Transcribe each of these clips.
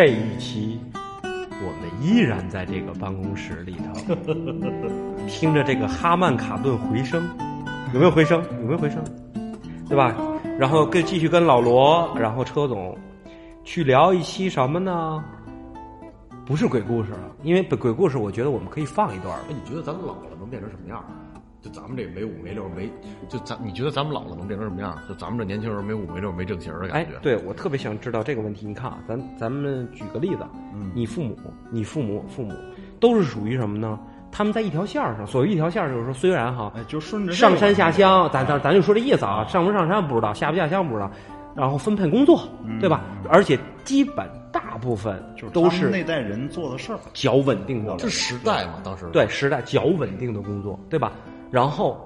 这一期我们依然在这个办公室里头，听着这个哈曼卡顿回声，有没有回声？有没有回声？对吧？然后跟继续跟老罗，然后车总去聊一期什么呢？不是鬼故事，因为鬼故事我觉得我们可以放一段儿。哎，你觉得咱们老了能变成什么样？就咱们这没五没六没，就咱你觉得咱们老了能变成什么样？就咱们这年轻人没五没六没正形的哎感觉。，哎对我特别想知道这个问题。你看啊，咱咱们举个例子，嗯你父母，你父母父母都是属于什么呢？他们在一条线儿上。所谓一条线儿，就是说虽然哈，哎，就顺着上山下乡，咱哎咱咱就说这意思啊，上不上山不知道，下不下乡不知道，然后分配工作，对吧？而且基本大部分就是都是那代人做的事儿。较稳定的，这时代嘛，当时对时代较稳定的工作，对吧？然后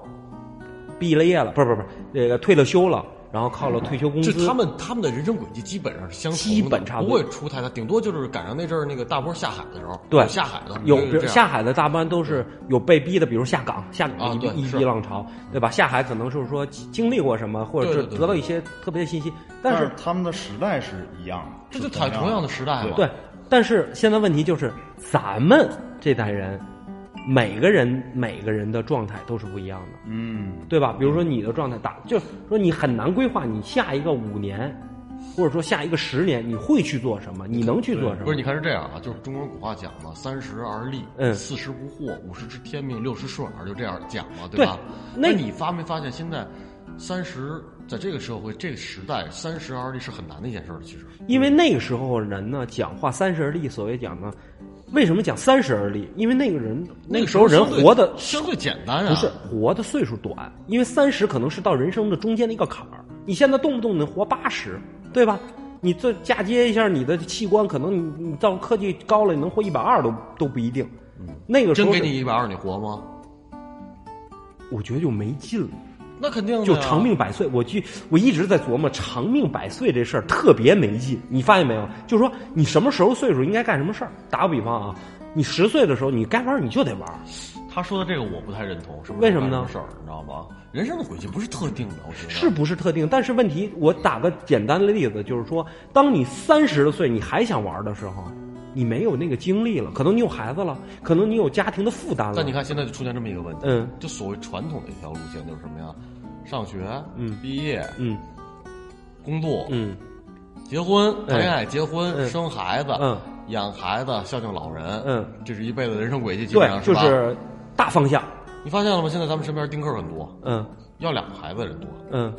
毕了业了，不是不是不是，这个退了休了，然后靠了退休工资，就他们他们的人生轨迹基本上是相同的，基本差不多。不会出太大，顶多就是赶上那阵儿那个大波下海的时候，对下海的有，下海的大班都是有被逼的，比如下岗，下岗啊一浪潮，对吧？下海可能就是说经历过什么，或者是得到一些特别的信息，但是但是他们的时代是一样的，这就是同同样的时代嘛。对，但是现在问题就是咱们这代人，每个人每个人的状态都是不一样的，嗯，对吧？比如说你的状态大，就是说你很难规划你下一个五年，或者说下一个十年你会去做什么，你能去做什么？不是，你看是这样啊，就是中国人古话讲嘛，三十而立，嗯四十不惑，五十知天命，六十顺耳，就这样讲嘛，对吧？那你发没发现现在三十在这个社会这个时代，三十而立是很难的一件事儿，其实。因为那个时候人呢，讲话三十而立，所谓讲呢，为什么讲三十而立？因为那个人那个时候人活的相对简单啊，不是活的岁数短，因为三十可能是到人生的中间的一个坎儿。你现在动不动能活八十，对吧？你这嫁接一下你的器官，可能你你到科技高了，你能活一百二都都不一定。那个时真候给你一百二，你活吗？我觉得就没劲了。那肯定就长命百岁，我记，我一直在琢磨长命百岁这事儿特别没劲。你发现没有？就是说你什么时候岁数应该干什么事儿。打个比方啊，你十岁的时候你该玩儿你就得玩儿，他说的这个我不太认同，是不是？为什么呢事儿你知道吗？人生的轨迹不是特定的，我觉得是不是特定？但是问题，我打个简单的例子，就是说，当你三十岁你还想玩的时候，你没有那个精力了，可能你有孩子了，可能你有家庭的负担了。但你看现在就出现这么一个问题，嗯，就所谓传统的一条路线就是什么呀？上学，嗯毕业，嗯工作，嗯结婚，谈恋爱，结婚，嗯生孩子，嗯养孩子，孝敬老人，嗯，这是一辈子的人生轨迹，基本对上，吧？就是大方向。你发现了吗？现在咱们身边丁克很多，嗯要两个孩子的人多，嗯，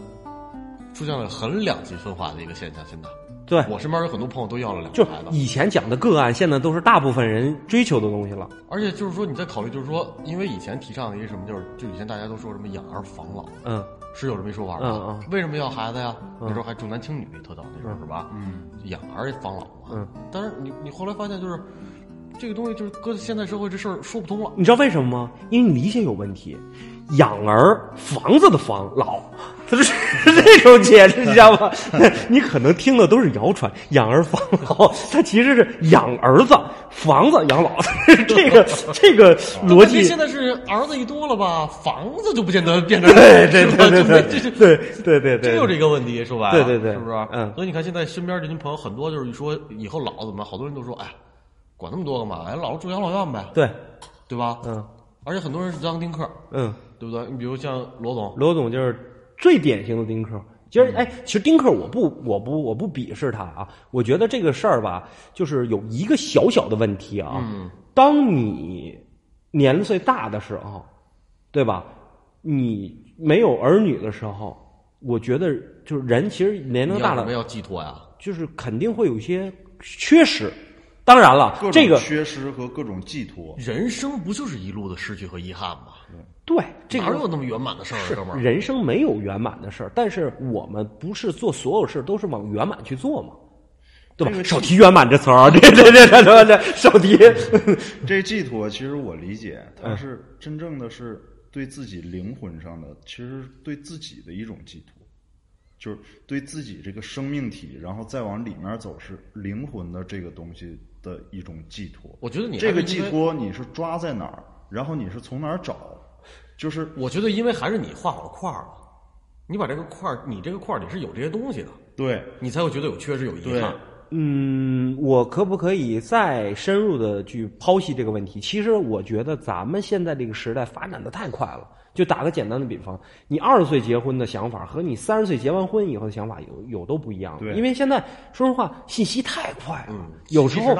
出现了很两极分化的一个现象。现在对，我身边有很多朋友都要了两个孩子，以前讲的个案，现在都是大部分人追求的东西了。而且就是说你在考虑，就是说，因为以前提倡的一个什么，就是就以前大家都说什么养儿防老，嗯是有这么一说法吧？嗯嗯为什么要孩子呀？嗯那时候还重男轻女特早，那时候是吧？嗯，养儿防老嘛。嗯。但是你你后来发现，就是这个东西，就是搁现在社会这事儿说不通了。你知道为什么吗？因为你理解有问题。养儿房子的房老，他是这种解释，你知道吗？你可能听的都是谣传，养儿防老，他其实是养儿子房子养老，这个这个逻辑现在是儿子一多了吧，房子就不见得变成对对对对对就这是对对对对，真有这个问题，说白了，对对对是不是？嗯。所以你看，现在身边这群朋友很多，就是一说以后老怎么办，好多人都说，哎，管那么多干嘛？哎，老了住养老院呗，对，对吧？嗯。而且很多人是当丁克，嗯，对不对？你比如像罗总，罗总就是最典型的丁克。其实，哎，其实丁克我不我不我不鄙视他啊，我觉得这个事儿吧，就是有一个小小的问题啊。嗯，当你年岁大的时候，对吧？你没有儿女的时候，我觉得就是人其实年龄大了，要寄托呀？就是肯定会有一些缺失。当然了这个缺失和各种寄托，人生不就是一路的失去和遗憾吗？对这个哪有那么圆满的事儿啊，哥们儿？人生没有圆满的事儿，但是我们不是做所有事都是往圆满去做嘛，对吧？少提圆满这词儿啊，这这这这这这少提。这寄托其实我理解，它嗯是真正的是对自己灵魂上的，其实对自己的一种寄托，就是对自己这个生命体，然后再往里面走是灵魂的这个东西的一种寄托。我觉得你这个寄托你是抓在哪儿，然后你是从哪儿找，就是我觉得因为还是你画好块儿了，你把这个块儿，你这个块儿里是有这些东西的，对你才会觉得有缺失有遗憾。嗯，我可不可以再深入的去剖析这个问题？其实我觉得咱们现在这个时代发展的太快了。就打个简单的比方，你二十岁结婚的想法和你三十岁结完婚以后的想法有有都不一样。对因为现在说实话，信息太快了，嗯有时候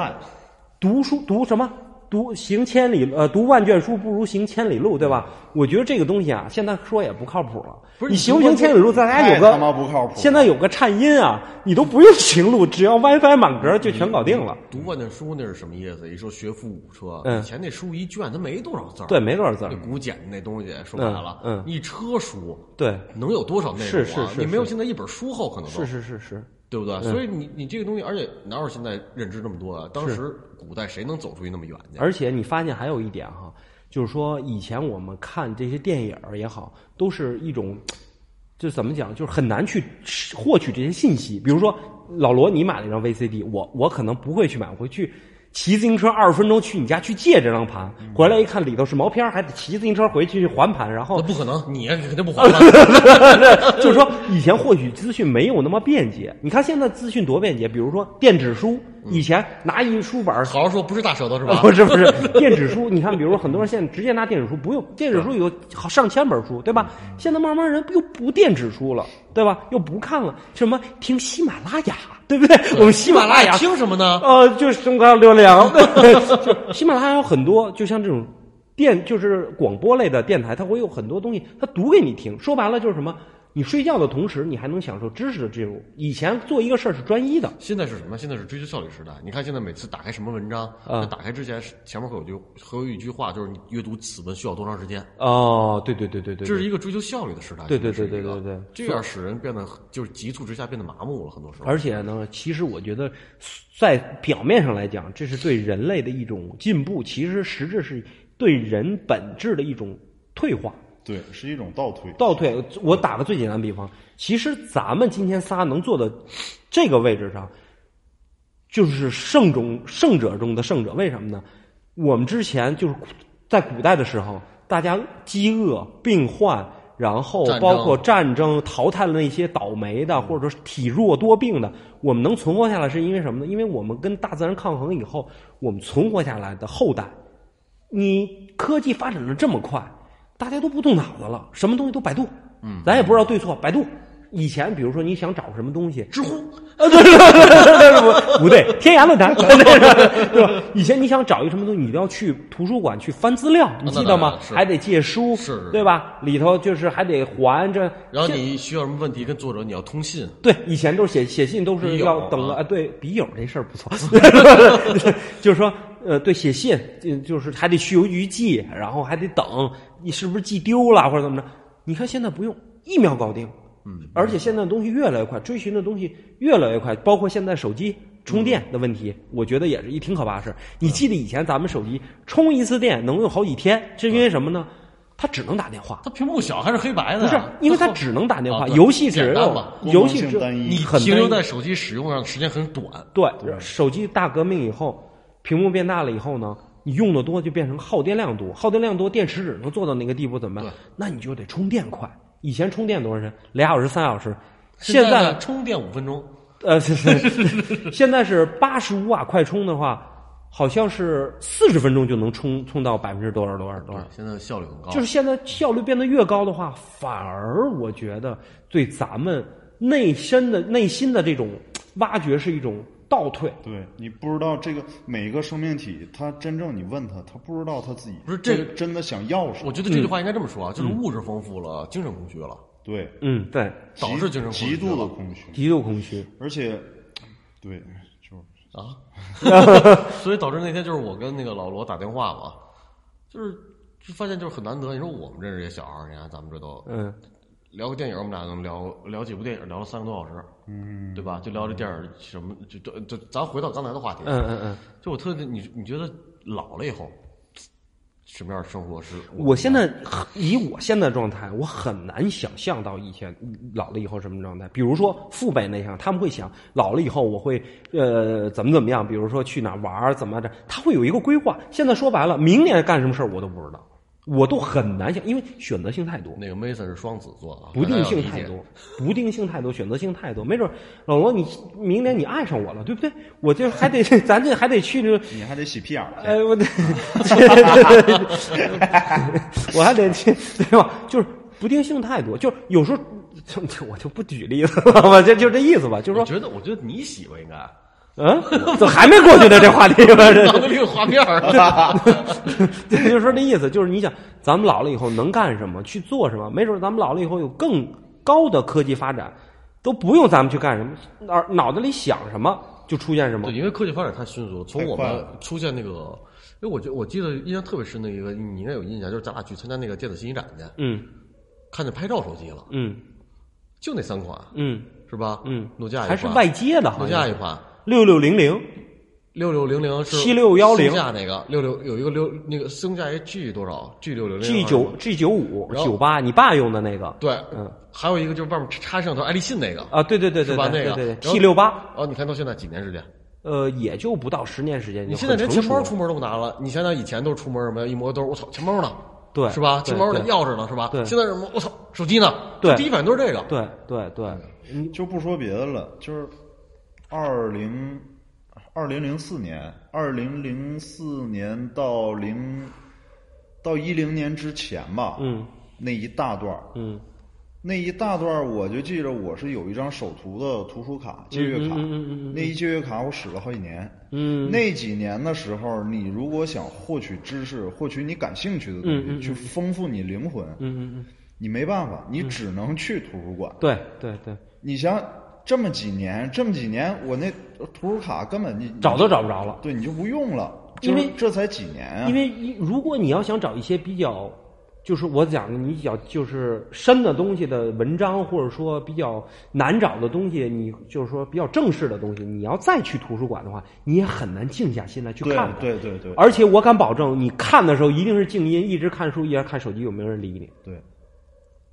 读书读什么？读行千里呃，读万卷书不如行千里路，对吧？我觉得这个东西啊，现在说也不靠谱了。不是你你行不行千里路，咱家有个他妈不靠谱现在有个颤音啊，你都不用行路，只要 WiFi 满格就全搞定了。读万卷书那是什么意思？一说学富五车，嗯以前那书一卷它没多少字儿，对，没多少字儿那。古简那东西说白了，嗯嗯一车书对，能有多少内容啊？是是是你没有是现在一本书厚可能都是是是是，对不对？所以你你这个东西，而且哪有现在认知这么多啊？当时古代谁能走出去那么远去？而且你发现还有一点哈，就是说以前我们看这些电影儿也好，都是一种，就怎么讲，就是很难去获取这些信息。比如说老罗，你买了一张 VCD，我我可能不会去买，我会去。骑自行车二十分钟去你家去借这张盘，回来一看里头是毛片儿，还得骑自行车回去还盘，然后那不可能，你肯定不还了。就是说，以前获取资讯没有那么便捷。你看现在资讯多便捷，比如说电子书，以前拿一书本好好说，不是大舌头是吧？不是不是 电子书，你看，比如说很多人现在直接拿电子书，不用电子书有好上千本书，对吧？现在慢慢人又不电子书了，对吧？又不看了，什么听喜马拉雅，对不对？我们喜马拉雅 听什么呢？呃，就是中高流量，喜马拉雅有很多，就像这种电，就是广播类的电台，它会有很多东西，它读给你听。说白了就是什么？你睡觉的同时，你还能享受知识的进入。以前做一个事儿是专一的，现在是什么？现在是追求效率时代。你看现在每次打开什么文章，啊在打开之前前面会有句会有一句话，就是你阅读此文需要多长时间？哦，对对对对对，这是一个追求效率的时代。对对对对对对这样使人变得就是急促之下变得麻木了，很多时候。而且呢，其实我觉得，在表面上来讲，这是对人类的一种进步，其实实质是对人本质的一种退化。对，是一种倒退。倒退，我打个最简单的比方，其实咱们今天仨能坐的这个位置上，就是圣中圣者中的圣者。为什么呢？我们之前就是在古代的时候，大家饥饿、病患，然后包括战争，淘汰了那些倒霉的，或者说体弱多病的，我们能存活下来，是因为什么呢？因为我们跟大自然抗衡以后，我们存活下来的后代。你科技发展的这么快，大家都不动脑子了，什么东西都百度，嗯，咱也不知道对错，百度。以前比如说你想找什么东西，知乎。啊，对对对对对对，不对，天涯论坛，对吧？以前你想找一个什么东西，你都要去图书馆去翻资料，你记得吗？还得借书，是。是对吧？里头就是还得还这，然后你需要什么问题跟作者你要通信，对，以前都是写写信，都是要等啊。对，笔友这事儿不错，就是说，呃，对，写信，就就是还得去邮局寄，然后还得等，你是不是寄丢了或者怎么着？你看现在不用，一秒搞定。嗯，而且现在的东西越来越快，追寻的东西越来越快，包括现在手机充电的问题，我觉得也是一挺可怕的事儿。你记得以前咱们手机充一次电能用好几天，是因为什么呢？它只能打电话。它屏幕小还是黑白的不是？，因为它只能打电话，游戏只有简单嘛游戏只你停留在手机使用上时间很短，对，手机大革命以后，屏幕变大了以后呢，你用的多就变成耗电量多，耗电量多，电池只能做到那个地步，怎么办？那你就得充电快。以前充电多少钱？俩小时、三小时。现现在呢充电五分钟，呃，是是，现在是八十五瓦快充的话，好像是四十分钟就能充充到百分之多少多少多少。现在效率很高。就是现在效率变得越高的话，反而我觉得对咱们内身的内心的这种挖掘是一种倒退。对你不知道这个每一个生命体，他真正你问他，他不知道他自己不是这个真真的想要什么。我觉得这句话应该这么说啊，就是物质丰富了，精神空虚了，对，嗯，对，导致精神空虚极度的空虚，极度空虚。而且，对，就是啊，所以导致那天就是我跟那个老罗打电话嘛，就是就发现就是很难得。你说我们认识这些小孩儿，你看咱们这都嗯，聊个电影，我们俩能聊聊几部电影，聊了三个多小时，嗯，对吧？就聊这电影什么，就就就咱回到刚才的话题，嗯嗯嗯，就我特别你你觉得老了以后什么样的生活是？我现在以我现在状态，我很难想象到以前老了以后什么状态。比如说父辈那样，他们会想老了以后我会呃怎么怎么样，比如说去哪玩怎么着，他会有一个规划。现在说白了，明年干什么事儿我都不知道。我都很难想，因为选择性太多，那个 Mason 是双子座啊，不定性太多，不定性太多，选择性太多。没准老罗，你明年你爱上我了，对不对？我这还得，咱这还得去这个，你还得洗屁眼。哎，我得，我还得去，对吧？就是不定性太多，就是有时候，就 就我就不举例子了吧，就就这意思吧，就是说，我觉得，我觉得你喜欢应该，嗯，怎么还没过去呢？这话题吧，这脑子里有画面儿。对，就是说这意思，就是你想，咱们老了以后能干什么，去做什么？没准咱们老了以后有更高的科技发展，都不用咱们去干什么，脑脑子里想什么就出现什么对，。因为科技发展太迅速，从我们出现那个，因为我觉我记得印象特别深的一个，你应该有印象，就是咱俩去参加那个电子信息展去，嗯看见拍照手机了，嗯就那三款，嗯是吧？嗯，诺基亚一款还是外接的，好诺基亚一款，六六零零，六六零零是7610松下那个六六有一个六那个松下一 G 多少 G 六六零 G 九 G 九五然后九八，你爸用的那个，对，嗯还有一个就是外面插摄像头爱立信那个啊，对对对对是吧？对那个对对对，T 六八，哦，你看到现在几年时间？呃，也就不到十年时间，你现在连钱包出门都不拿了，你想想以前都是出门什么呀？一摸兜，我操，钱包呢？对是吧？钱包呢？钥匙呢？是吧？对现在是什么？我操，手机呢？对第一反应都是这个。对对对，嗯就不说别的了，就是二零二零零四年，二零零四年到零到一零年之前吧，嗯。那一大段儿。嗯。那一大段儿我就记着我是有一张首图的图书卡借阅卡，嗯嗯嗯那一借阅卡我使了好几年。嗯，那几年的时候，你如果想获取知识，获取你感兴趣的东西，去丰富你灵魂，嗯嗯嗯，你没办法，你只能去图书馆。对对对，你想这么几年，这么几年，我那图书卡根本你找都找不着了。对你就不用了，因为这才几年啊。因为一如果你要想找一些比较，就是我讲的你比较就是深的东西的文章，或者说比较难找的东西，你就是说比较正式的东西，你要再去图书馆的话，你也很难静下心来去看它。对对对而且我敢保证，你看的时候一定是静音，一直看书，一直看手机，有没有人理你？对，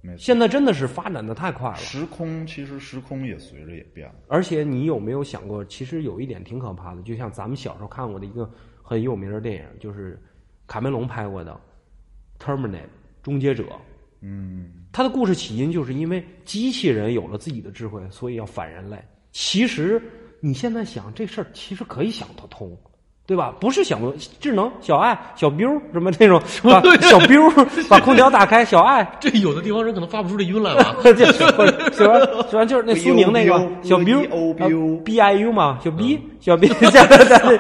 没错。现在真的是发展的太快了。时空其实时空也随着也变了。而且你有没有想过，其实有一点挺可怕的，就像咱们小时候看过的一个很有名的电影，就是卡梅隆拍过的《Terminator》终结者。嗯，他的故事起因就是因为机器人有了自己的智慧，所以要反人类。其实你现在想这事儿，其实可以想得通，对吧？不是小智能小爱、小彪什么那种，把 小彪 把空调打开，小爱这有的地方人可能发不出这音来了。这喜欢喜欢就是那苏宁那个小 B O B U B I U 嘛，小 B 小 B，这这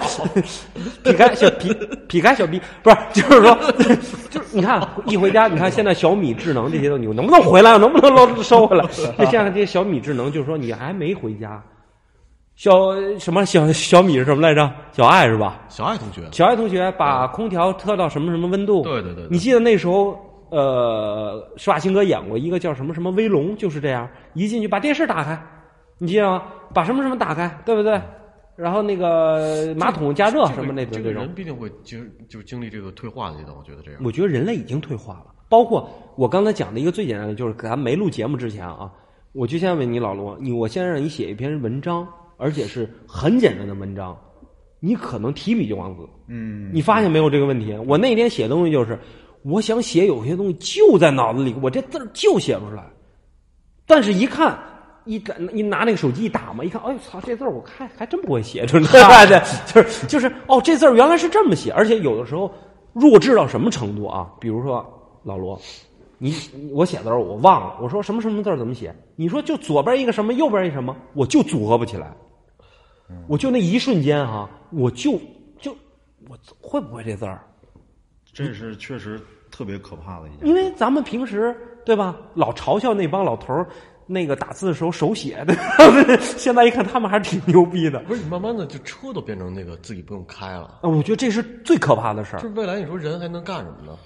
劈开小劈劈开小 B，不是就是说，就是你看一回家，你看现在小米智能这些东西，能不能回来，能不能收收回来？这现在这些小米智能，就是说你还没回家，小什么小小米是什么来着？小爱是吧？小爱同学，小爱同学把空调调到什么什么温度？对对对对你记得那时候，呃，施瓦辛格演过一个叫什么什么威龙，就是这样，一进去把电视打开，你记得吗？把什么什么打开，对不对？然后那个马桶加热什么那种这种这个人，必定会经就经历这个退化的阶段，我觉得这样。我觉得人类已经退化了。包括我刚才讲的一个最简单的，就是咱没录节目之前啊，我就先问你老罗，你我先让你写一篇文章，而且是很简单的文章，你可能提笔就忘字。嗯，你发现没有这个问题？我那天写东西就是，我想写有些东西就在脑子里，我这字儿就写不出来，但是一看。一打一拿那个手机一打嘛，一看，哎呦操，这字儿我看还真不会写，就是 对，就是就是哦，这字儿原来是这么写，而且有的时候弱智到什么程度啊？比如说老罗，你你我写的时候我忘了，我说什么什么字儿怎么写？你说就左边一个什么，右边一什么，我就组合不起来，我就那一瞬间哈、我就就我会不会这字儿？这是确实特别可怕的一件事。因为咱们平时对吧，老嘲笑那帮老头儿那个打字的时候手写的，现在一看他们还是挺牛逼的。不是你慢慢的就车都变成那个自己不用开了，啊，我觉得这是最可怕的事儿。就是未来你说人还能干什么呢？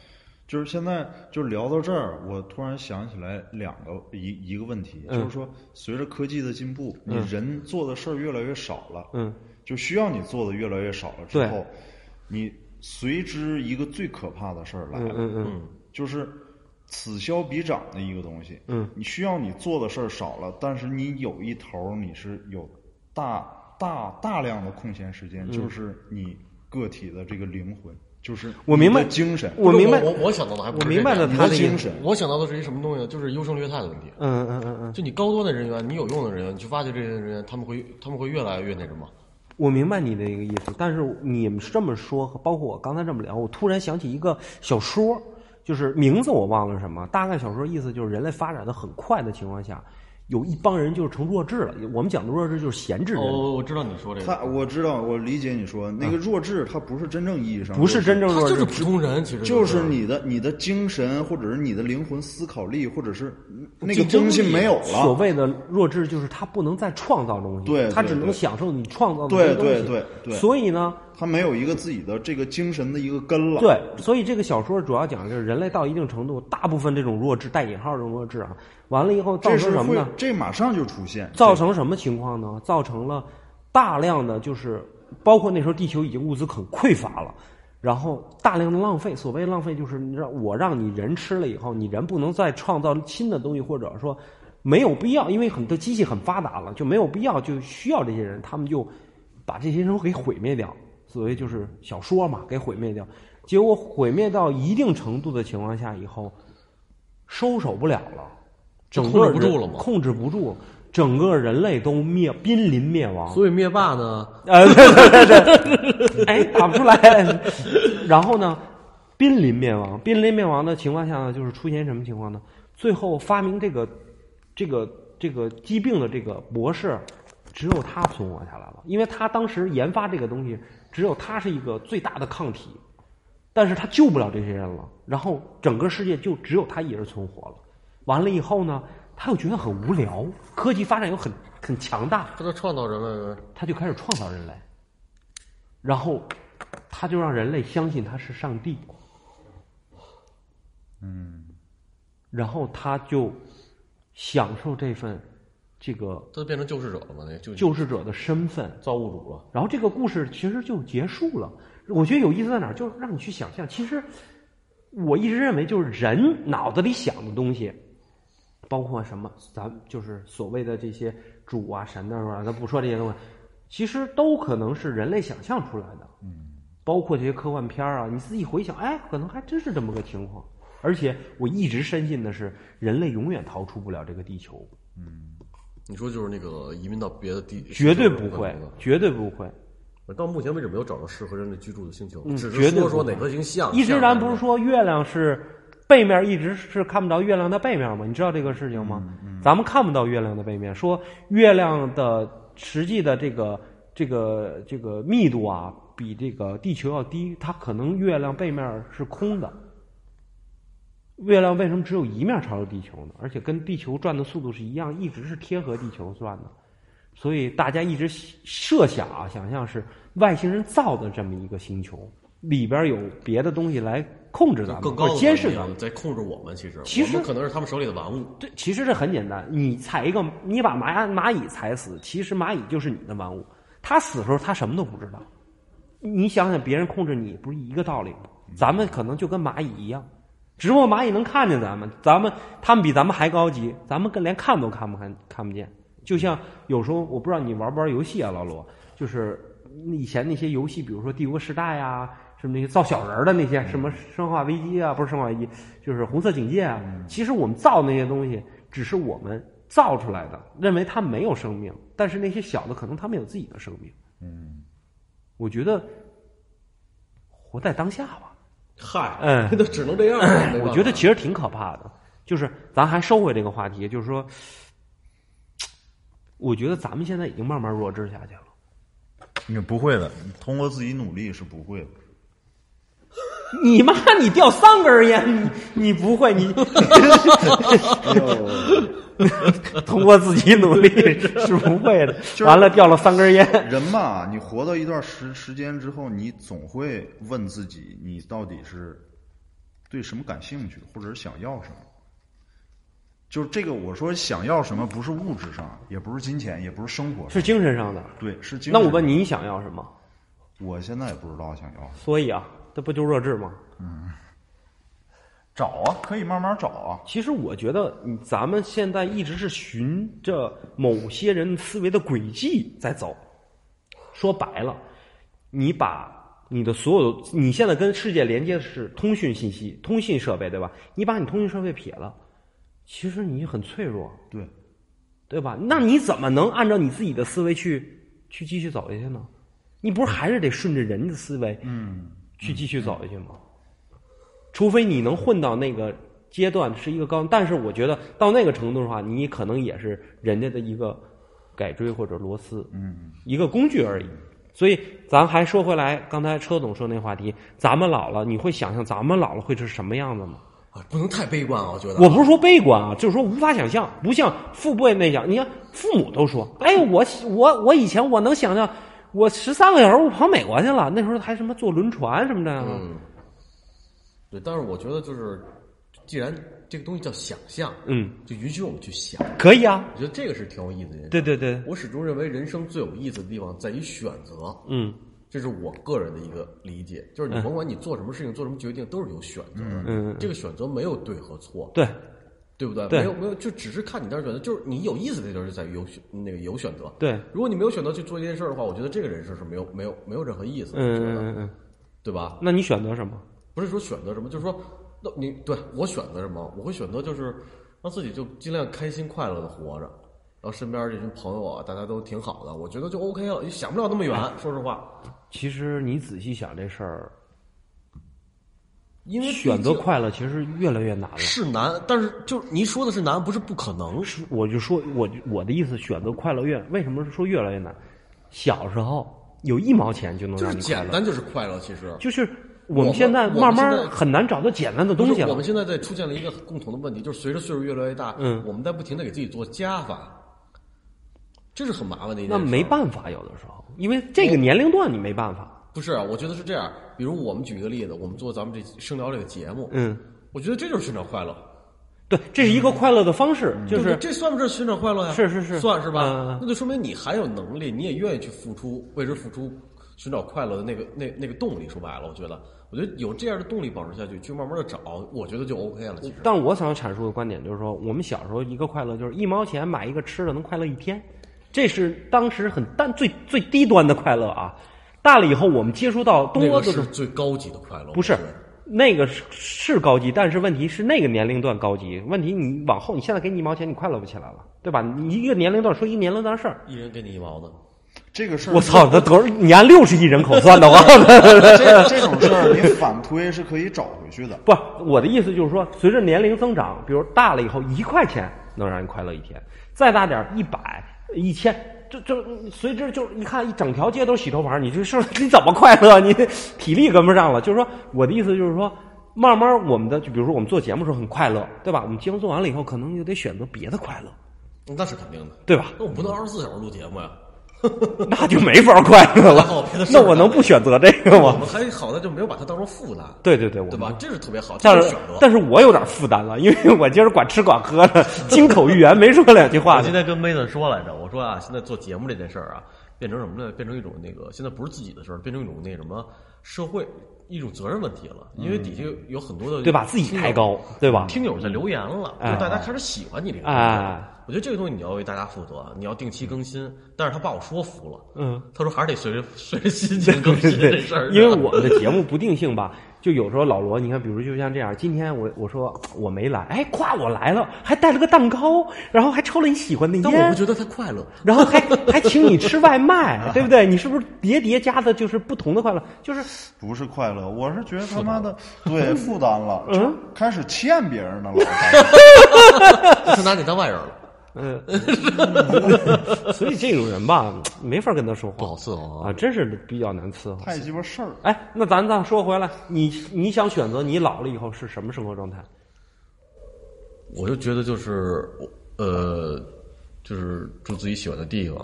就是现在，就聊到这儿，我突然想起来两个一一个问题，嗯。就是说，随着科技的进步，你人做的事儿越来越少了，嗯，就需要你做的越来越少了之后，你随之一个最可怕的事儿来了，嗯嗯。就是此消彼长的一个东西。嗯，你需要你做的事儿少了，但是你有一头儿你是有大大大量的空闲时间，嗯。就是你个体的这个灵魂。就是我明白精神。我明白我我我想到的还不是我明白了他的精神我想到的是一什么东西呢？就是优胜劣汰的问题。嗯嗯嗯嗯，就你高端的人员，你有用的人员，你去挖掘这些人员，他们会他们会越来越那什么。我明白你的一个意思，但是你们这么说，包括我刚才这么聊，我突然想起一个小说，就是名字我忘了什么，大概小说意思就是人类发展的很快的情况下，有一帮人就是成弱智了。我们讲的弱智就是闲置人，哦，我知道你说这个他，我知道，我理解你说那个弱智，他不是真正意义上不是真正弱智他就是，普通人，其实就是你的你的精神，或者是你的灵魂思考力，或者是那个东西没有了。所谓的弱智就是他不能再创造东西，对他只能对对享受你创造的对这些东西对对对所以呢，他没有一个自己的这个精神的一个根了。对，所以这个小说主要讲的就是人类到一定程度，大部分这种弱智带引号这种弱智啊，完了以后造这是会成什么呢？这马上就出现，造成什么情况呢？造成了大量的就是，包括那时候地球已经物资很匮乏了，然后大量的浪费。所谓浪费，就是你让我让你人吃了以后，你人不能再创造新的东西，或者说没有必要，因为很多机器很发达了，就没有必要就需要这些人，他们就把这些人给毁灭掉。所谓就是小说嘛，给毁灭掉。结果毁灭到一定程度的情况下以后，收手不了了，整个控制不住了吗控制不住，整个人类都灭濒临灭亡。所以灭霸呢，呃，对对对对，哎，打不出来。然后呢，濒临灭亡，濒临灭亡的情况下呢，就是出现什么情况呢？最后发明这个这个这个疾病的这个博士，只有他存活下来了，因为他当时研发这个东西，只有他是一个最大的抗体，但是他救不了这些人了，然后整个世界就只有他一人存活了。完了以后呢，他又觉得很无聊，科技发展又很很强大，他就创造人类他就开始创造人类，然后他就让人类相信他是上帝，嗯，然后他就享受这份这个他就变成救世者了嘛？那救救世者的身份，造物主了。然后这个故事其实就结束了。我觉得有意思在哪儿，就是让你去想象。其实我一直认为，就是人脑子里想的东西，包括什么，咱就是所谓的这些主啊、神啊，咱不说这些东西，其实都可能是人类想象出来的。嗯，包括这些科幻片啊，你自己回想，哎，可能还真是这么个情况。而且我一直深信的是，人类永远逃出不了这个地球，嗯你说就是那个移民到别的地，绝对不会绝对不会。到目前为止没有找到适合人类居住的星球，嗯只绝对不是说说哪颗星像。一直咱不是说月亮是背面一直是看不着月亮的背面吗？你知道这个事情吗？咱们看不到月亮的背面，说月亮的实际的这个这个这个密度啊，比这个地球要低，它可能月亮背面是空的。月亮为什么只有一面朝着地球呢？而且跟地球转的速度是一样，一直是贴合地球转的。所以大家一直设想啊，想象是外星人造的这么一个星球，里边有别的东西来控制咱们，更高监视咱们。在控制我们。其实，其实可能是他们手里的玩物。对，其实这很简单，你踩一个，你把蚂蚂蚁踩死，其实蚂蚁就是你的玩物。它死的时候，它什么都不知道。你想想，别人控制你，不是一个道理吗？咱们可能就跟蚂蚁一样，只不过蚂蚁能看见咱们，咱们他们比咱们还高级，咱们跟连看都看不看看不见。就像有时候，我不知道你玩不玩游戏啊，老罗，就是以前那些游戏，比如说《帝国时代》啊，什么那些造小人儿的那些，什么《生化危机》啊，不是《生化危机》，就是《红色警戒》啊。其实我们造那些东西，只是我们造出来的，认为它没有生命，但是那些小的可能他们有自己的生命。嗯，我觉得活在当下吧。嗨，嗯那只能这样我觉得其实挺可怕的。就是咱还收回这个话题，就是说，我觉得咱们现在已经慢慢弱智下去了。你不会的，通过自己努力是不会的。你妈，你掉三根烟，你你不会，你 通过自己努力是不会的。完了掉了三根烟，人嘛，你活到一段时时间之后，你总会问自己，你到底是对什么感兴趣，或者是想要什么。就是这个，我说想要什么，不是物质上，也不是金钱，也不是生活上，是精神上的。对，是精神。那我问你，你想要什么？我现在也不知道想要。所以啊，这不就弱智吗？嗯找啊，可以慢慢找啊。其实我觉得，你咱们现在一直是循着某些人思维的轨迹在走。说白了，你把你的所有你现在跟世界连接的是通讯信息、通信设备，对吧？你把你通讯设备撇了，其实你很脆弱，对，对吧？那你怎么能按照你自己的思维去去继续走下去呢？你不是还是得顺着人的思维，嗯，去继续走下去吗？除非你能混到那个阶段是一个高，但是我觉得到那个程度的话，你可能也是人家的一个改锥或者螺丝，嗯，一个工具而已。所以咱还说回来，刚才车总说那话题，咱们老了，你会想象咱们老了会是什么样子吗？啊，不能太悲观啊！我觉得我不是说悲观啊，就是说无法想象，不像父辈那样。你看父母都说：“哎，我我我以前我能想象，我十三个小时我跑美国去了，那时候还什么坐轮船什么的。”嗯，对，但是我觉得就是，既然这个东西叫想象，嗯，就允许我们去想。可以啊，我觉得这个是挺有意思的。对对对，我始终认为人生最有意思的地方在于选择，嗯这是我个人的一个理解。就是你甭管你做什么事情、做什么决定，都是有选择的。嗯，这个选择没有对和错，对对不对？对没有没有，就只是看你当时选择。就是你有意思的地方就在于有选那个有选择。对，如果你没有选择去做一件事儿的话，我觉得这个人生是没有没有没有任何意思嗯嗯嗯，对吧？那你选择什么？不是说选择什么，就是说，那你对我选择什么？我会选择就是让自己就尽量开心快乐的活着，然后身边这群朋友啊，大家都挺好的，我觉得就 OK 了，也想不了那么远。说实话，其实你仔细想这事儿，因为选择快乐其实越来越难了。是难，但是就是您说的是难，不是不可能。是我就说，我我的意思，选择快乐越为什么是说越来越难？小时候有一毛钱就能就是让你快乐，简单就是快乐，其实就是我我们们现在慢慢很难找到简单的东西了我们。现在在出现了一个共同的问题，就是随着岁数越来越大，嗯我们在不停的给自己做加法，这是很麻烦的一件那。没办法，有的时候，因为这个年龄段你没办法。不是啊，我觉得是这样。比如我们举一个例子，我们做咱们这声聊这个节目，嗯，我觉得这就是寻找快乐，对，这是一个快乐的方式，就是这算不算寻找快乐呀？是是是算是吧？嗯那就说明你还有能力，你也愿意去付出，为之付出，寻找快乐的那个那那个动力。说白了，我觉得，我觉得有这样的动力保持下去，去慢慢的找，我觉得就 OK 了。其实，但我想阐述的观点就是说，我们小时候一个快乐就是一毛钱买一个吃的能快乐一天，这是当时很单最最低端的快乐啊。大了以后，我们接触到多那个的是最高级的快乐，不是那个是是高级，但是问题是那个年龄段高级。问题你往后，你现在给你一毛钱，你快乐不起来了，对吧？你一个年龄段说一个年龄段事儿，一人给你一毛的，这个事儿，我操，那多少？你按六十亿人口算的话，这这种事儿你反推是可以找回去的。不，我的意思就是说，随着年龄增长，比如大了以后，一块钱能让你快乐一天，再大点一百、一千，这这随之就一看一整条街都是洗头房，你这是 你怎么快乐？你 体力跟不上了。就是说，我的意思就是说，慢慢我们的，就比如说我们做节目的时候很快乐，对吧？我们节目做完了以后，可能又得选择别的快乐，那是肯定的。对吧？那我不能二十四小时录节目呀。那就没法快乐了那我能不选择这个吗？我们还好的就没有把它当成负担，对对对，对吧？这是特别好，这但是是选择。但是我有点负担了，因为我今儿管吃管喝的，金口玉言，没说两句话我呢今天跟妹子说来着，我说啊，现在做节目这件事儿啊，变成什么呢？变成一种那个，现在不是自己的事儿，变成一种那什么社会一种责任问题了。因为底下有很多的对吧？自己抬高，对吧？听友在留言了，哎就大家开始喜欢你这个我觉得这个东西你要为大家负责，你要定期更新。但是他把我说服了，嗯，他说还是得随着随着心 情更新这事儿，因为我们的节目不定性吧，就有时候老罗，你看，比如就像这样，今天我我说我没来，哎，夸我来了，还带了个蛋糕，然后还抽了你喜欢的烟但我不，觉得他快乐。然后还 还请你吃外卖，对不对？你是不是叠叠加的就是不同的快乐？就是不是快乐，我是觉得他妈的 对负担了，嗯开始欠别人的了。我他拿你当外人了，嗯，所以这种人吧，没法跟他说话不好伺候啊，真是比较难伺候。太鸡巴事儿。哎，那咱再说回来，你你想选择你老了以后是什么生活状态？我就觉得就是呃，就是住自己喜欢的地方，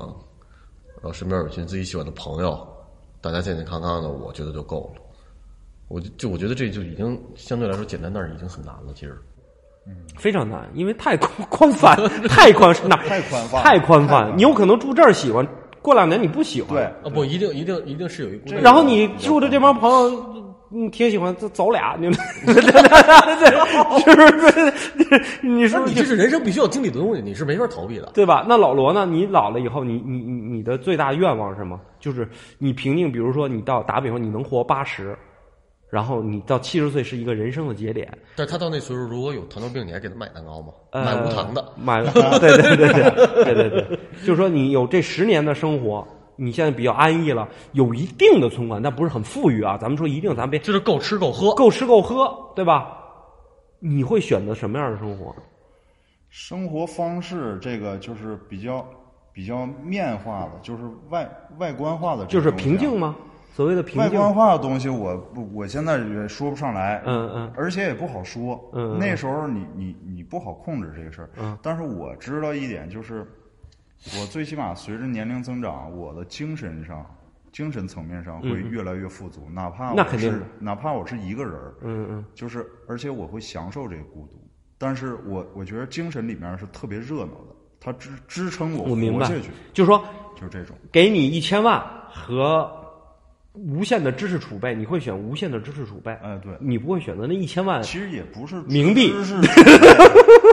然后身边有一群自己喜欢的朋友，大家健健康康的，我觉得就够了。我就就我觉得这就已经相对来说简单，但是已经很难了。其实非常难，因为太宽宽泛，太宽哪太宽泛太宽太宽泛。你有可能住这儿喜欢，过两年你不喜欢。对，啊，不一定一定一定是有一个，然后你住的这帮朋友，你挺喜欢走走俩，你们是不是？你说你这是人生必须要经历的东西，你是没法逃避的。对吧？那老罗呢？你老了以后，你你你你的最大愿望是什么？就是你平静，比如说你到打比方，你能活八十，然后你到七十岁是一个人生的节点，但他到那岁数如果有糖尿病，你还给他买蛋糕吗？买无糖的，买对对对对对对，就是说你有这十年的生活，你现在比较安逸了，有一定的存款，但不是很富裕啊。咱们说一定，咱们别就是够吃够喝，够吃够喝，对吧？你会选择什么样的生活？生活方式这个就是比较比较面化的，就是外外观化的，就是平静吗？所谓的平静，外观化的东西我不，我现在也说不上来，嗯嗯。而且也不好说。嗯嗯。那时候你你你不好控制这个事儿。嗯。但是我知道一点，就是我最起码随着年龄增长，我的精神上、精神层面上会越来越富足，哪怕我是哪怕我是一个人儿，嗯嗯。就是而且我会享受这个孤独。但是我我觉得精神里面是特别热闹的，它支支撑我我明白。活下去，就是说就是这种。给你一千万和无限的知识储备，你会选无限的知识储备，哎，对，你不会选择那一千万。其实也不是冥币知识储备，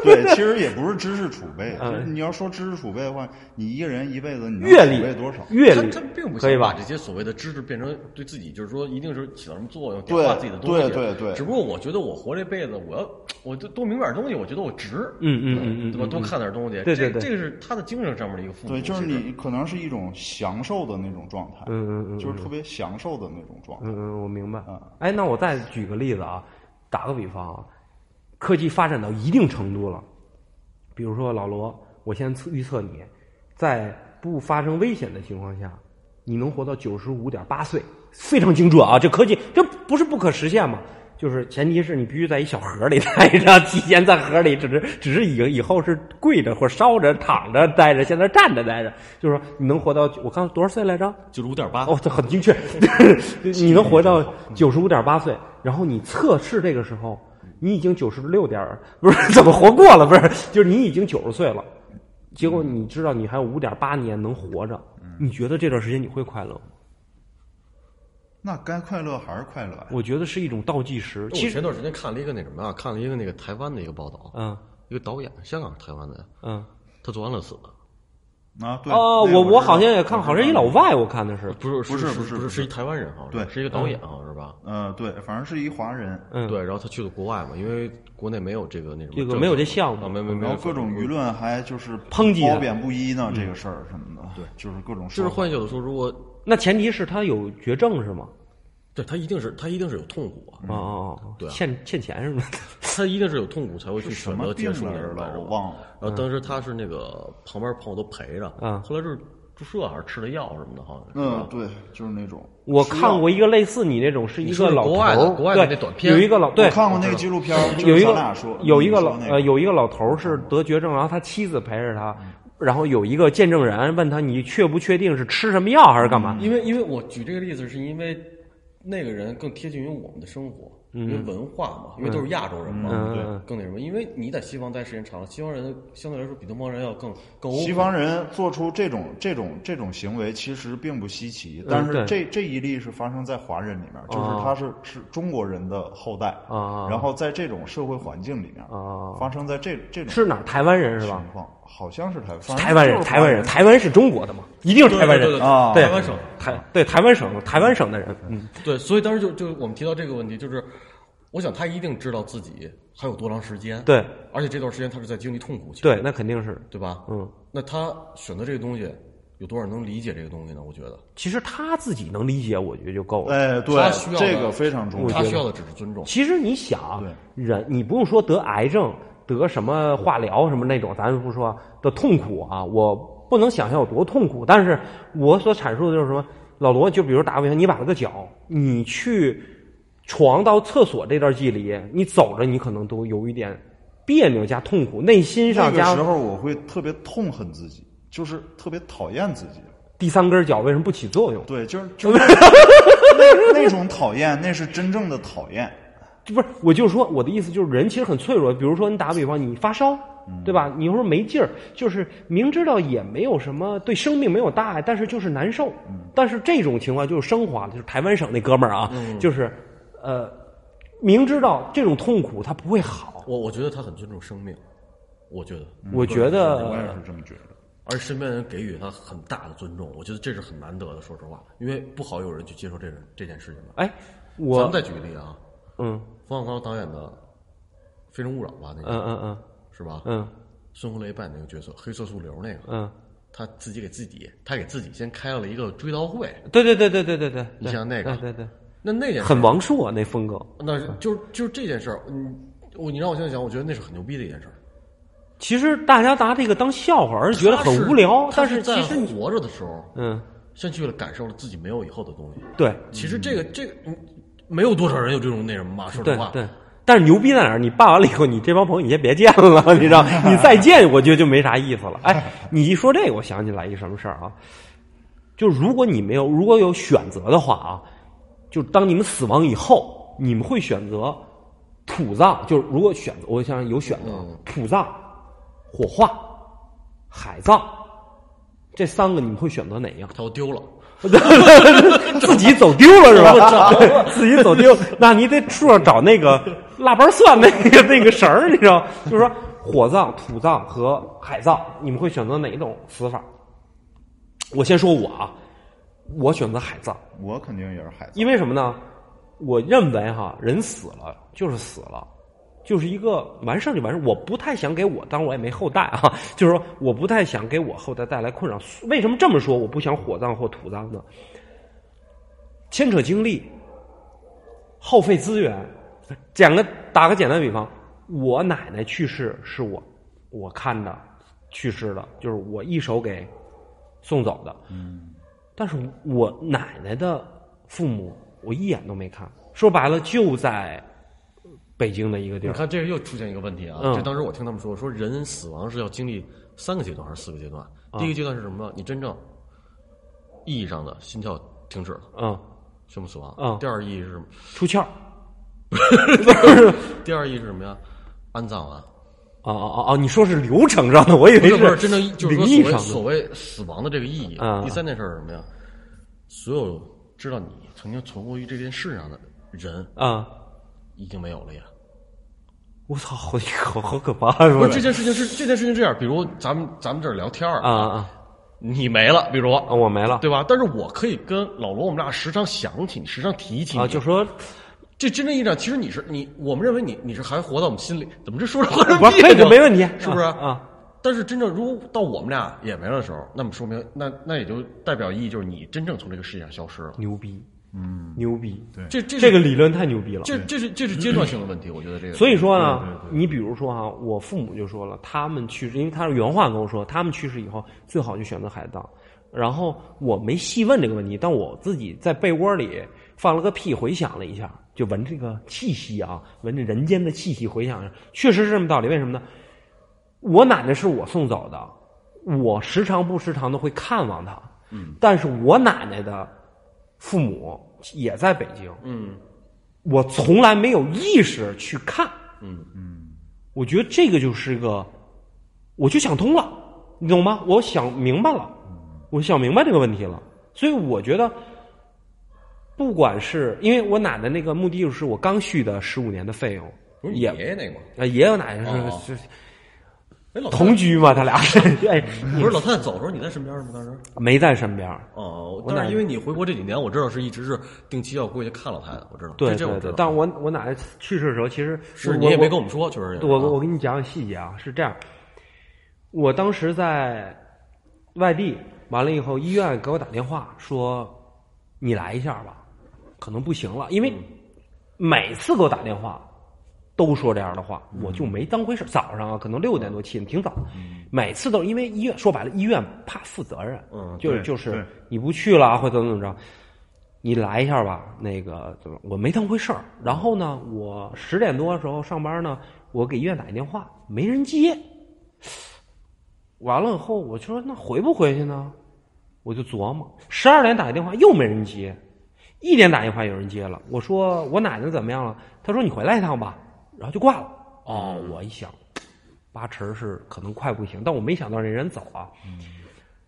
对，其实也不是知识储备。嗯你要说知识储备的话，你一个人一辈子你能阅历储备多少？他阅历他并不可以把这？些所谓的知识变成对自己，就是说一定是起到什么作用，对点化自己的东西。对对对只不过我觉得我活这辈子，我要我就多明白点东西，我觉得我值。嗯嗯嗯嗯对吧？嗯多看点东西。对对对这这个是他的精神上面的一个富足。对，就是你可能是一种享受的那种状态，嗯嗯嗯就是特别享受的那种状态。嗯嗯，我明白啊。哎，那我再举个例子啊，打个比方啊，科技发展到一定程度了，比如说老罗，我先测预测你，在不发生危险的情况下，你能活到九十五点八岁，非常精准啊！这科技这不是不可实现吗？就是前提是你必须在一小盒里待着，提前在盒里，只是只是以以后是跪着或者烧着、躺着待着，现在站着待着，就是说你能活到我刚多少岁来着？九十五点八。哦，这很精确，你能活到九十五点八岁，然后你测试这个时候，你已经九十六点，不是怎么活过了？不是，就是你已经九十岁了，结果你知道你还有五点八年能活着，你觉得这段时间你会快乐吗？那该快乐还是快乐呀？我觉得是一种倒计时。我其实，前段时间看了一个那什么啊，看了一个那个台湾的一个报道，嗯一个导演，香港台湾的，嗯，他做安乐死的，啊，对。哦，那我我我好像也看，好像一老。外，我看的是，不是不是不是不是是不是一台湾人，好像对是一个导演，好像是吧？嗯，对，反正是一华人，嗯，对，然后他去了国外嘛，因为国内没有这个那什么，这个没有这项目啊，没没没有然后各种舆论还就是抨击褒贬不一呢，这个事儿什么的，对，就是各种就是说法换句话说，如果那前提是他有绝症是吗？对他一定是他一定是有痛苦啊，哦哦哦，对啊欠欠钱是吗？他一定是有痛苦才会去什选择么结束那来着了，种来着我忘了。然后当时他是那个旁边朋友都陪着，嗯后来是注射还是吃的药什么的，好像是。嗯，对，就是那种。我看过一个类似你那种，是一个老头国外的儿，国外的那短片有一个老对我，看过那个纪录片有一个有一个老呃有一个老头儿是得绝症，然后他妻子陪着他，然后有一个见证人问他你确不确定是吃什么药还是干嘛？因为因为我举这个例子，是因为那个人更贴近于我们的生活，因为文化嘛，因为都是亚洲人嘛，对。更那什么。因为你在西方待时间长了，西方人相对来说比东方人要更更西方人做出这种这种这种行为，其实并不稀奇，但是这这一例是发生在华人里面，就是哦他是是中国人的后代啊。然后在这种社会环境里面啊。发生在这这种是哪儿？台湾人是吧？情？况，好像是台反正台湾人，台湾人，台湾是中国的嘛？一定是台湾人啊台湾省。台对台湾省台湾省的人，嗯，对，所以当时就就我们提到这个问题，就是我想他一定知道自己还有多长时间，，对而且这段时间他是在经历痛苦期，对，那肯定是，对吧？嗯，那他选择这个东西，有多少人能理解这个东西呢？我觉得其实他自己能理解，我觉得就够了。哎，对他需要，这个非常重要。他需要的只是尊重。其实你想对，人你不用说得癌症、得什么化疗什么那种，咱不说的痛苦啊，我不能想象有多痛苦。但是我所阐述的就是什么，老罗，就比如打个比方，你崴了个脚，你去床到厕所这段距离，你走着，你可能都有一点别扭加痛苦，内心上加个时候我会特别痛恨自己，就是特别讨厌自己。第三根脚为什么不起作用？对，就是就是 那那种讨厌，那是真正的讨厌。不是，我就是说，我的意思就是，人其实很脆弱。比如说，你打个比方，你发烧，对吧？你有时候没劲儿，就是明知道也没有什么对生命没有大碍，但是就是难受。但是这种情况就是升华了，就是台湾省那哥们儿啊，就是呃，明知道这种痛苦他不会好，我我觉得他很尊重生命，我觉得，我觉得我也是这么觉得。而身边人给予他很大的尊重，我觉得这是很难得的。说实话，因为不好有人去接受这个这件事情的。哎，咱我们再举个例啊，嗯冯小刚导演的《非诚勿扰》吧，那个、嗯嗯嗯是吧？嗯孙红雷扮演那个角色，黑色素瘤那个，嗯，他自己给自己，他给自己先开了一个追悼会。对对对对对对对，你像那个对对对，那那件很王朔啊那风格。那是就就这件事儿，嗯，我你让我现在想，我觉得那是很牛逼的一件事儿。其实大家拿这个当笑话，而觉得很无聊，但是其实你活着的时候，嗯，先去了感受了自己没有以后的东西。对其实这个这个，嗯没有多少人有这种那什么嘛，说实话。对对。但是牛逼在哪儿？你办完了以后，你这帮朋友你先别见了，你知道？你再见，我觉得就没啥意思了。哎，你一说这个，我想起来一什么事儿啊？就如果你没有如果有选择的话啊，就当你们死亡以后，你们会选择土葬，就是如果选择，我想有选择，嗯土葬、火化、海葬，这三个你们会选择哪样？他要丢了，自己走丢了是吧？对 自己走丢，那你得树上找那个腊八蒜那个那个绳儿，你知道？就是说火葬、土葬和海葬，你们会选择哪一种死法？我先说我啊，我选择海葬，我肯定也是海葬，因为什么呢？我认为哈，人死了就是死了，就是一个完事儿就完事儿。我不太想给我，当然我也没后代啊，就是说我不太想给我后代带来困扰。为什么这么说？我不想火葬或土葬呢？牵扯精力，耗费资源。讲个打个简单比方，我奶奶去世是我我看着去世的，就是我一手给送走的。嗯，但是我奶奶的父母，我一眼都没看。说白了，就在北京的一个地儿。你看这个又出现一个问题啊！嗯这当时我听他们说，说人死亡是要经历三个阶段还是四个阶段？啊第一个阶段是什么呢？你真正意义上的心跳停止了，嗯，宣布死亡。嗯第二意义是什么？出窍。第二意义是什么呀？安葬完。哦哦哦哦，你说是流程上的，我以为不是不是真正就是说所谓所。谓死亡的这个意义。嗯第三件事是什么呀？所有知道你曾经存活于这件事上的人啊！已经没有了呀。我操，好好好可怕！不是这件事情是这件事情这样，比如咱们咱们这儿聊天儿啊啊你没了，比如啊！我没了对吧？但是我可以跟老罗我们俩时常想起你，时常提起你啊！就说这真正意义上，其实你是你，我们认为你你是还活在我们心里，怎么这说着话不是可以就没问题，是不是啊？啊但是真正如果到我们俩也没了的时候，那么说明那那也就代表意义就是你真正从这个世界上消失了。牛逼，嗯，牛逼！对这这这个理论太牛逼了。这这是这是阶段性的问题，我觉得这个。所以说呢你比如说哈，我父母就说了，他们去世，因为他是原话跟我说，他们去世以后最好就选择海葬。然后我没细问这个问题，但我自己在被窝里放了个屁，回想了一下，就闻这个气息啊，闻着人间的气息，回想一下，确实是这么道理。为什么呢？我奶奶是我送走的，我时常不时常的会看望她。嗯，但是我奶奶的父母也在北京，嗯我从来没有意识去看。嗯嗯，我觉得这个就是个，我就想通了，你懂吗？我想明白了，我想明白这个问题了。所以我觉得，不管是因为我奶奶那个墓地就是我刚续的十五年的费用，不是你爷爷那个吗？呃爷爷奶奶是、哦是哎，老同居嘛，他俩 哎不是老太太走的时候你在身边吗？当时？没在身边。哦，但是因为你回国这几年，我知道是一直是定期要过去看老太太，我知道。对对对这这我知道，但我我奶奶去世的时候，其实是你也没跟我们说，确实。我啊我给你讲讲细节啊，是这样，我当时在外地，完了以后，医院给我打电话说，你来一下吧，可能不行了，因为每次给我打电话都说这样的话，我就没当回事。早上啊，可能六点多起的，挺早，每次都因为医院说白了，医院怕负责任，嗯就是就是你不去了或者怎么怎么着。你来一下吧，那个怎么？我没当回事儿。然后呢，我十点多的时候上班呢，我给医院打一电话，没人接。完了以后，我就说那回不回去呢？我就琢磨，十二点打一电话又没人接，一点打电话有人接了。我说我奶奶怎么样了？他说你回来一趟吧，然后就挂了。哦，我一想，八成是可能快不行，但我没想到这人走啊。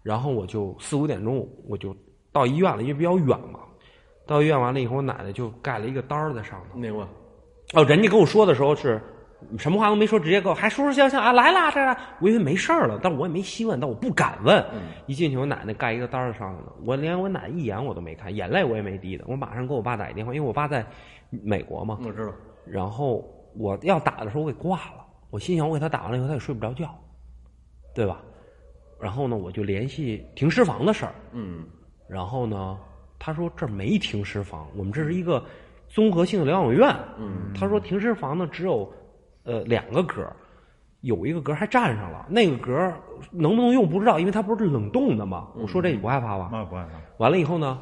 然后我就四五点钟我就到医院了，因为比较远嘛。到医院完了以后，我奶奶就盖了一个单儿在上头。明白。哦，人家跟我说的时候是什么话都没说，直接给我还说说笑笑啊来啦这儿，我以为没事儿了，但我也没细问，但我不敢问。一进去，我奶奶盖一个单儿上头呢，我连我奶奶一眼我都没看，眼泪我也没滴的，我马上给我爸打一电话，因为我爸在美国嘛，我知道。然后我要打的时候我给挂了，我心想我给他打完了以后他也睡不着觉，对吧？然后呢，我就联系停尸房的事儿，嗯然后呢，他说这儿没停尸房，我们这是一个综合性的疗养院。嗯，他说停尸房呢只有呃两个格儿，有一个格儿还占上了，那个格儿能不能用不知道，因为它不是冷冻的嘛。我说这你不害怕吧？那不害怕。完了以后呢，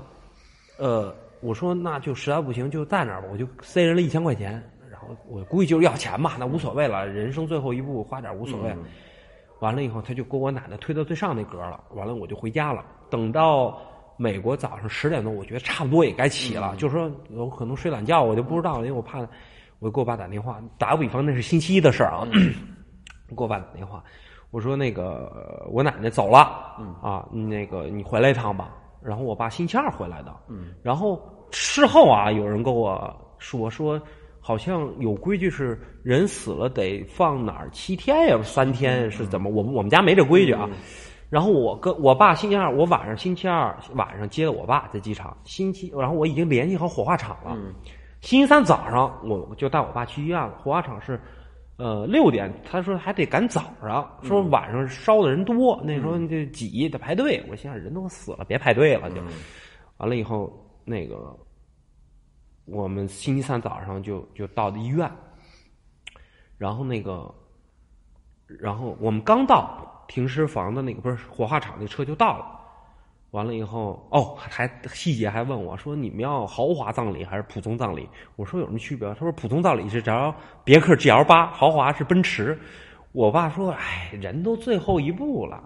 呃，我说那就实在不行就在那儿吧，我就塞人了一千块钱，我估计就是要钱嘛，那无所谓了，人生最后一步花点无所谓。完了以后，他就给我奶奶推到最上那格了，完了我就回家了。等到美国早上十点多，我觉得差不多也该起了，就是说有可能睡懒觉，我就不知道，因为我怕，我就给我爸打电话，打个比方，那是星期一的事儿啊，给我爸打电话，我说那个呃我奶奶走了，啊，那个你回来一趟吧。然后我爸星期二回来的，然后事后啊，有人跟我说说，好像有规矩是人死了得放哪儿七天呀，三天是怎么？我们我们家没这规矩啊。然后我跟我爸星期二，我晚上星期二晚上接的我爸在机场，星期然后我已经联系好火化场了。星期三早上我就带我爸去医院了，火化场是。呃，六点，他说还得赶早上，说晚上烧的人多，那时候就挤，得排队。我心想，人都死了，别排队了就。完了以后，那个我们星期三早上就就到的医院，然后那个，然后我们刚到停尸房的那个不是火化场那车就到了。完了以后，哦，还细节还问我说：“你们要豪华葬礼还是普通葬礼？”我说：“有什么区别？”他说：“普通葬礼是只要别克 GL 八，豪华是奔驰。”我爸说：“哎，人都最后一步了，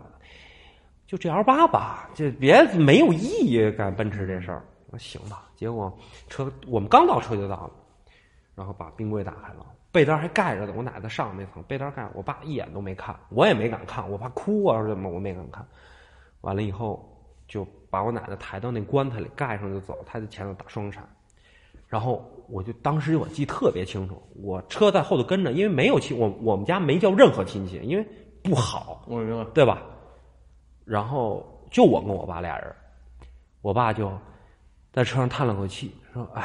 就 GL 八吧，就别没有意义干奔驰这事儿。”我说：“行吧。”结果车我们刚到车就到了，然后把冰柜打开了，被单还盖着呢。我奶奶上那层被单盖，我爸一眼都没看，我也没敢看，我怕哭啊什么，我没敢看。完了以后。就把我奶奶抬到那棺材里，盖上就走。他在前头打双闪，然后我就当时我记得特别清楚，我车在后头跟着，因为没有亲，我我们家没叫任何亲戚，因为不好，我明白，对吧？然后就我跟我爸俩人，我爸就在车上叹了口气，说：“唉，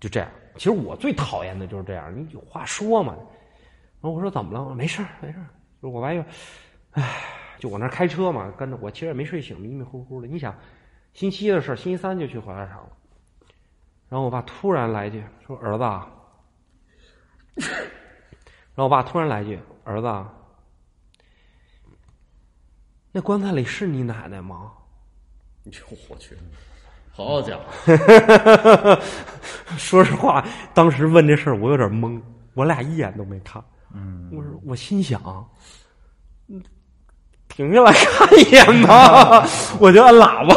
就这样。”其实我最讨厌的就是这样，你有话说嘛。然后我说：“怎么了？没事没事就我爸又，唉。”就我那开车嘛，跟着我其实也没睡醒，迷迷糊糊的。你想，星期一的事星期三就去火葬场了。然后我爸突然来一句说：“儿子。”然后我爸突然来一句：“儿子，那棺材里是你奶奶吗？” 我去，好好讲。说实话，当时问这事儿我有点懵，我俩一眼都没看。嗯，我说我心想，嗯。停下来看一眼吧，我就按喇叭，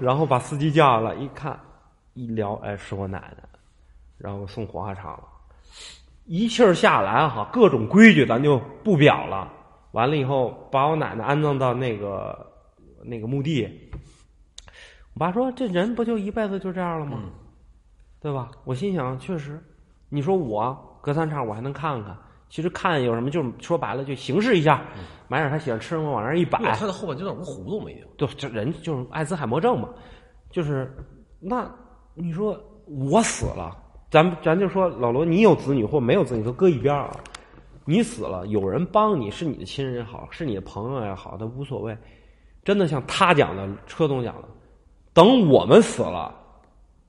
然后把司机叫来了，一看，一聊，哎，是我奶奶，然后送火化场了，一气儿下来哈，各种规矩咱就不表了。完了以后，把我奶奶安葬到那个那个墓地。我爸说：“这人不就一辈子就这样了吗？对吧？”我心想，确实，你说我隔三差五还能看看。其实看有什么，就是说白了就形式一下，买点他喜欢吃什么往那儿一摆。他的后半阶段不糊涂吗？已经。对，这人就是艾滋海默症嘛，就是那你说我死了，咱咱就说老罗，你有子女或没有子女都搁一边啊。你死了，有人帮你是你的亲人也好，是你的朋友也好，都无所谓。真的像他讲的，车总讲的，等我们死了，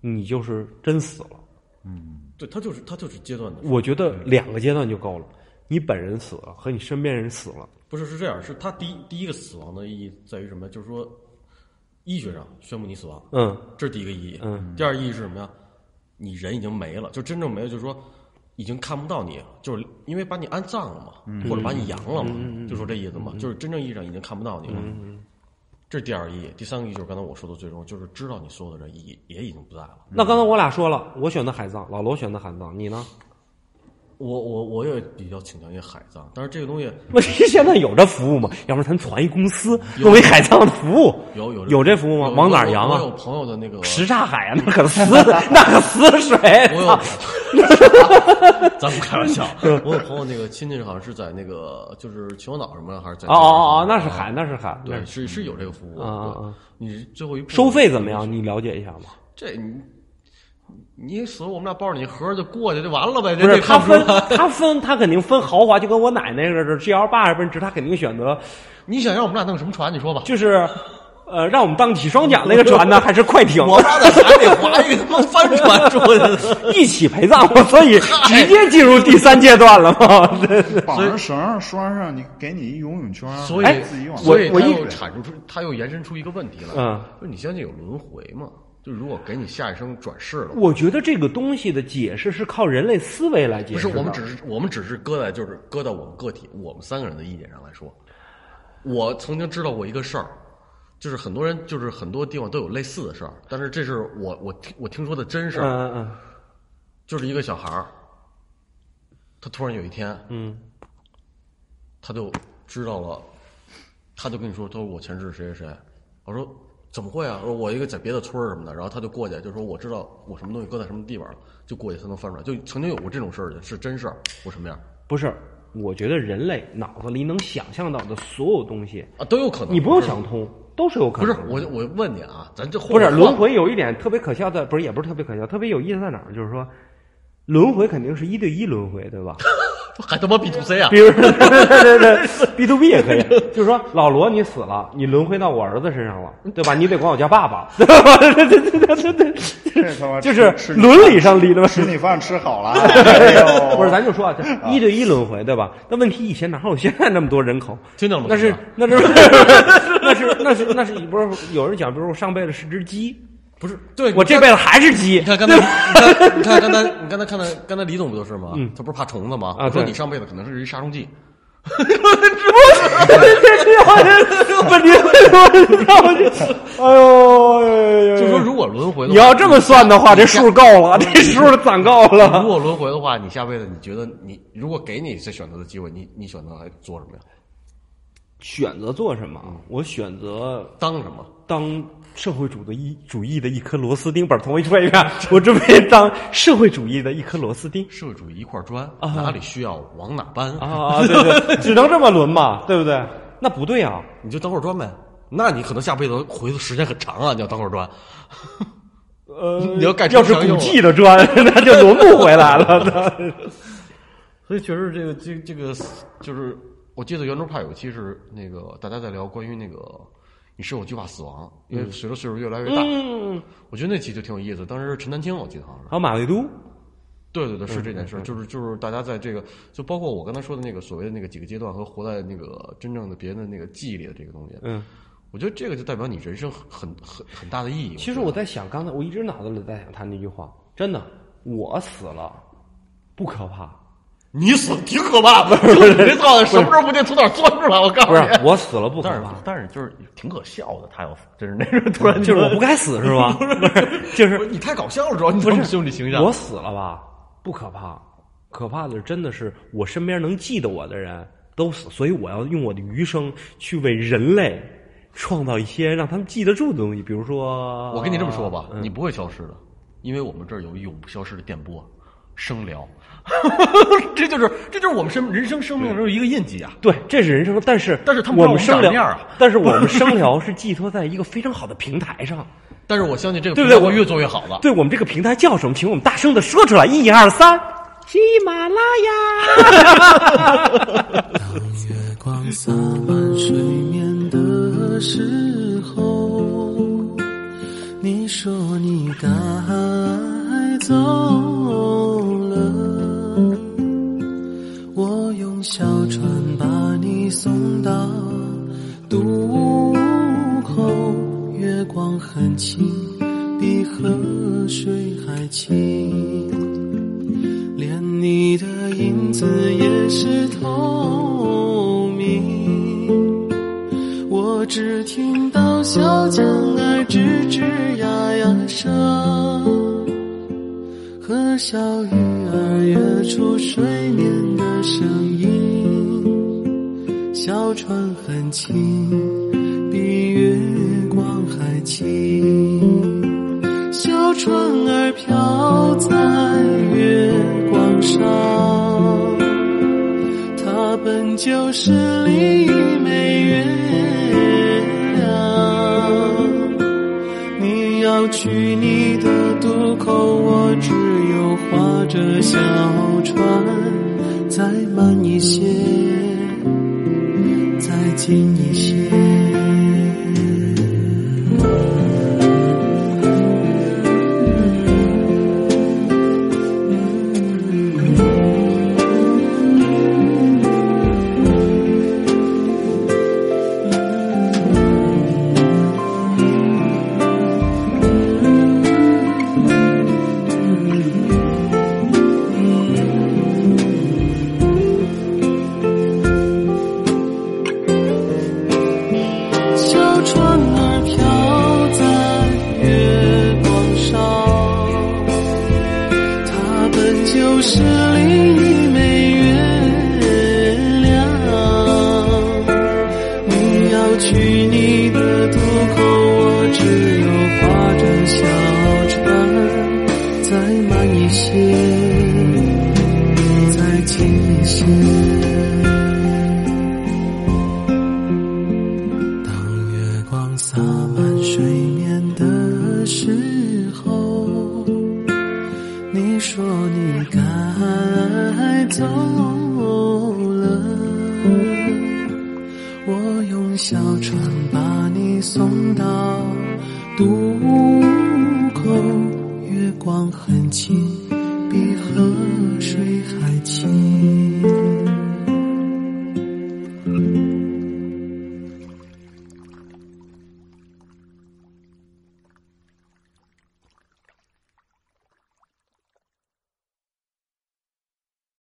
你就是真死了。嗯。对他就是他就是阶段的，我觉得两个阶段就够了。你本人死了和你身边人死了，不是是这样，是他第一第一个死亡的意义在于什么？就是说，医学上宣布你死亡，嗯，这是第一个意义。嗯，第二意义是什么呀？你人已经没了，就真正没了，就是说已经看不到你，就是因为把你安葬了嘛，或者把你扬了嘛，就说这意思嘛，就是真正意义上已经看不到你了。这是第二意义，第三个意义就是刚才我说的最终，就是知道你所有的人也也已经不在了。那刚才我俩说了，我选的海葬，老罗选的海葬，你呢？我我我也比较倾向于海葬，但是这个东西 问题现在有这服务吗？要不然咱传一公司作为海葬的服务，有有有这服务吗？往哪儿扬我有啊？朋友的那个，什刹海啊，那可死，那可死水。我有操，咱不开玩笑，我有朋友那个亲戚好像是在那个就是秦皇岛什么的，还是在哦哦哦，那是海，那是海，对，是是是有这个服务。啊啊对啊你最后一步收费怎么样？你了解一下吗？这你你死我们俩抱着你盒就过去就完了呗？不是他分他分他肯定分豪华，就跟我奶奶似的，G L 八是奔驰，他肯定选择你想让我们俩弄什么船？你说吧。就是呃让我们当起双桨那个船呢，还是快艇？我妈在海里划一个他妈帆船出去。一起陪葬，所以直接进入第三阶段了吗？绑着绳拴上，你给你一游泳圈，所以哎自己往所以他我又阐述出，他又延伸出一个问题来，嗯，就是你相信有轮回吗？就如果给你下一生转世了，我觉得这个东西的解释是靠人类思维来解释。不是我们只是我们只是搁在就是搁到我们个体我们三个人的意见上来说，我曾经知道过一个事儿，就是很多人就是很多地方都有类似的事儿，但是这是我我听我听说的真事儿，嗯嗯。嗯就是一个小孩儿，他突然有一天嗯。他就知道了，他就跟你说，他说我前世谁谁谁，我说怎么会啊？我一个在别的村儿什么的，然后他就过去，就说我知道我什么东西搁在什么地方了，就过去才能翻出来，就曾经有过这种事儿，是真事儿，我什么样不是，我觉得人类脑子里能想象到的所有东西，啊都有可能。你不用想通，都是有可能不是。我我问你啊，咱这不是轮回有一点特别可笑的，不是也不是特别可笑，特别有意思在哪儿？就是说，轮回肯定是一对一轮回，对吧？还他妈 B to C 啊 比？如 对对对，B to B 也可以，就是说老罗你死了，你轮回到我儿子身上了，对吧？你得管我叫爸爸，对吧？对对对对对对，这他妈就是伦理上理论吃你饭吃好了，哎呦不是，咱就说啊，这一对一轮回，对吧？那问题以前哪有现在那么多人口？听见了吗？那是那是那是那是那是不是有人讲，比如我上辈子是只鸡，不是对我这辈子还是鸡你，看刚才，你看，刚才，你刚才看到，刚才李总不就是吗？嗯他不是怕虫子吗？啊我说你上辈子可能是一杀虫剂。哎呦，就说如果轮回的话，你要这么算的话，这数够了，这数攒够了如。果轮回的话，你下辈子你觉得你如果给你这选择的机会，你你选择来做什么呀？选择做什么？我选择当什么？当社会主义一主义的一颗螺丝钉。不是，重新说一遍，我准备当社会主义的一颗螺丝钉。社会主义一块砖，哪里需要往哪搬，啊，对对，只能这么轮嘛，对不对？那不对啊，你就当会儿砖呗。那你可能下辈子回的时间很长啊！你要当会儿砖，呃，你要盖要是古迹的砖，那就轮不回来了。所以确实这个这这个就是，我记得圆桌派有一期是那个大家在聊关于那个你是否惧怕死亡，因为随着岁数越来越大，嗯，我觉得那期就挺有意思。当时是陈丹青，我记得好像是。还有马未都，对对对，是这件事，就是就是大家在这个，就包括我刚才说的那个所谓的那个几个阶段和活在那个真正的别人的那个记忆里的这个东西，嗯，我觉得这个就代表你人生很很很大的意义。其实我在想，刚才我一直脑子里在想他那句话，真的，我死了不可怕，你死挺可怕的，就你这操的，什么时候不得从哪儿钻出来？我告不是诉你，我死了不可但是怕，但是就是挺可笑的，他要真是那种突然就是我不该死是吧？不是，就是你太搞笑了，主要你不是这么兄弟形象，我死了吧，不可怕，可怕的真的是我身边能记得我的人都死，所以我要用我的余生去为人类创造一些让他们记得住的东西，比如说，我跟你这么说吧，嗯。你不会消失的，因为我们这儿有永不消失的电波，声疗，这就是这就是我们生人生生命中一个印记啊。对，这是人生，但是但是他们我们生聊长什么样啊但是我们生聊 是寄托在一个非常好的平台上。但是我相信这个对不对我平台会越做越好的。对我们这个平台叫什么？请我们大声的说出来，一二三，喜马拉雅。当月光洒满水面的时候，你说你该